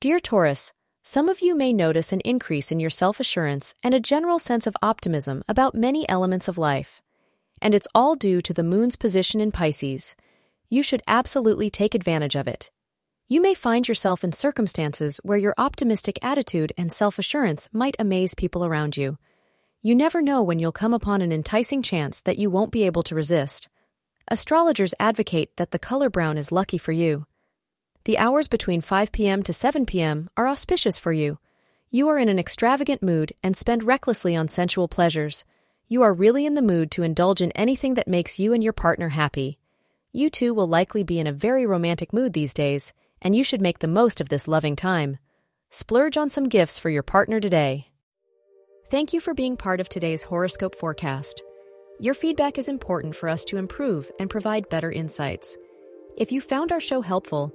Dear Taurus, some of you may notice an increase in your self assurance and a general sense of optimism about many elements of life. And it's all due to the moon's position in Pisces. You should absolutely take advantage of it. You may find yourself in circumstances where your optimistic attitude and self assurance might amaze people around you. You never know when you'll come upon an enticing chance that you won't be able to resist. Astrologers advocate that the color brown is lucky for you. The hours between 5 p.m. to 7 p.m. are auspicious for you. You are in an extravagant mood and spend recklessly on sensual pleasures. You are really in the mood to indulge in anything that makes you and your partner happy. You two will likely be in a very romantic mood these days, and you should make the most of this loving time. Splurge on some gifts for your partner today. Thank you for being part of today's horoscope forecast. Your feedback is important for us to improve and provide better insights. If you found our show helpful,